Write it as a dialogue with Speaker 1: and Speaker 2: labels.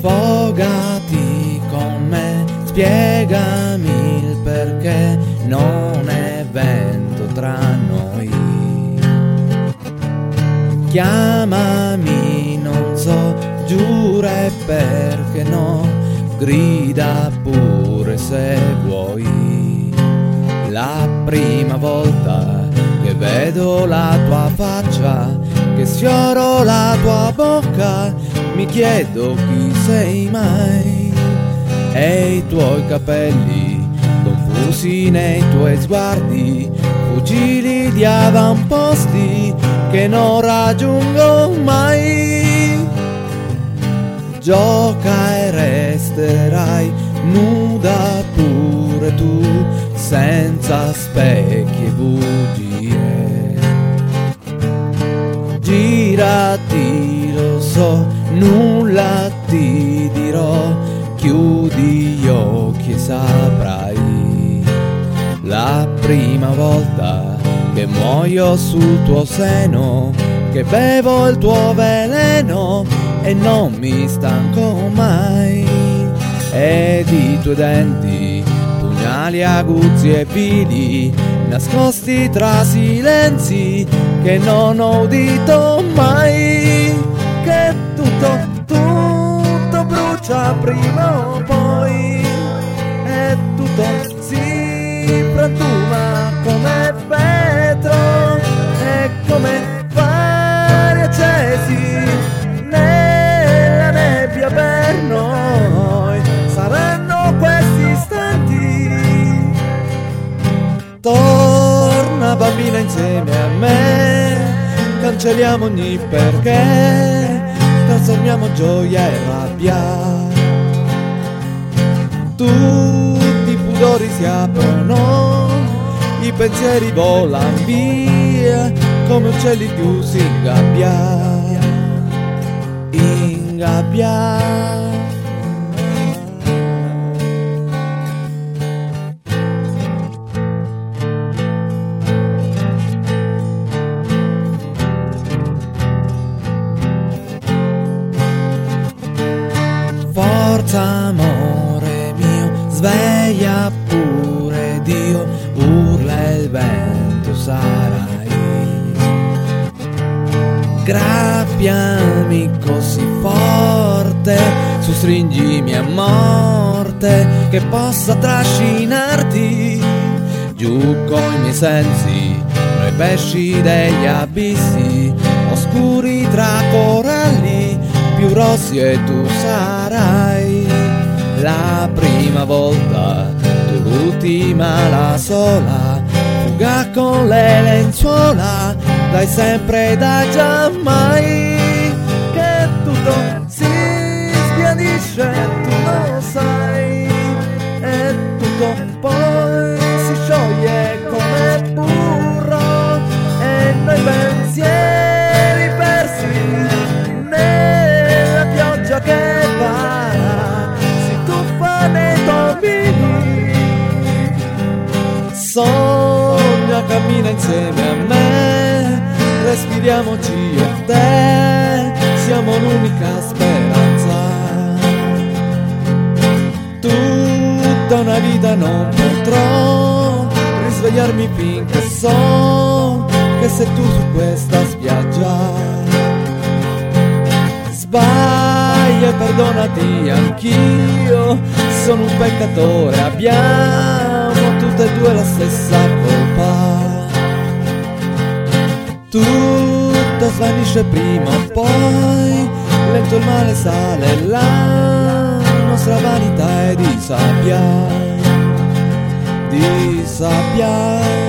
Speaker 1: sfogati con me, spiegami il perché non è vento tra noi. Chiamami, non so, giura perché no, grida pure se vuoi. La prima volta vedo la tua faccia, che sfioro la tua bocca, mi chiedo chi sei mai. E i tuoi capelli, confusi nei tuoi sguardi, fucili di avamposti che non raggiungo mai. Gioca e resterai nuda pure tu, senza specchi e bugie. Girati, lo so, nulla ti dirò, chiudi gli occhi e saprai. La prima volta che muoio sul tuo seno, che bevo il tuo veleno e non mi stanco mai. Ed i tuoi denti, pugnali aguzzi e vili, nascosti tra silenzi che non ho udito mai. Che tutto, tutto brucia prima o poi, torna bambina insieme a me. Cancelliamo ogni perché trasformiamo gioia e rabbia. Tutti i pudori si aprono, i pensieri volano via, come uccelli chiusi in gabbia, in gabbia. Amore mio, sveglia pure Dio, urla il vento sarai. Grappiami così forte, su stringimi a morte, che possa trascinarti giù con i miei sensi, tra i pesci degli abissi, oscuri tra coralli, più rossi e tu sarai la prima volta, tu l'ultima, la sola, fuga con le lenzuola, dai sempre da giammai, che tutto si sbiadisce, tu lo sai, insieme a me, respiriamoci e te, siamo l'unica speranza. Tutta una vita non potrò risvegliarmi finché so che sei tu su questa spiaggia. Sbaglia e perdonati anch'io, sono un peccatore, abbiamo tutte e due la stessa colpa. Tutto svanisce prima o poi, lento il male sale, la nostra vanità è di sabbia, di sabbia.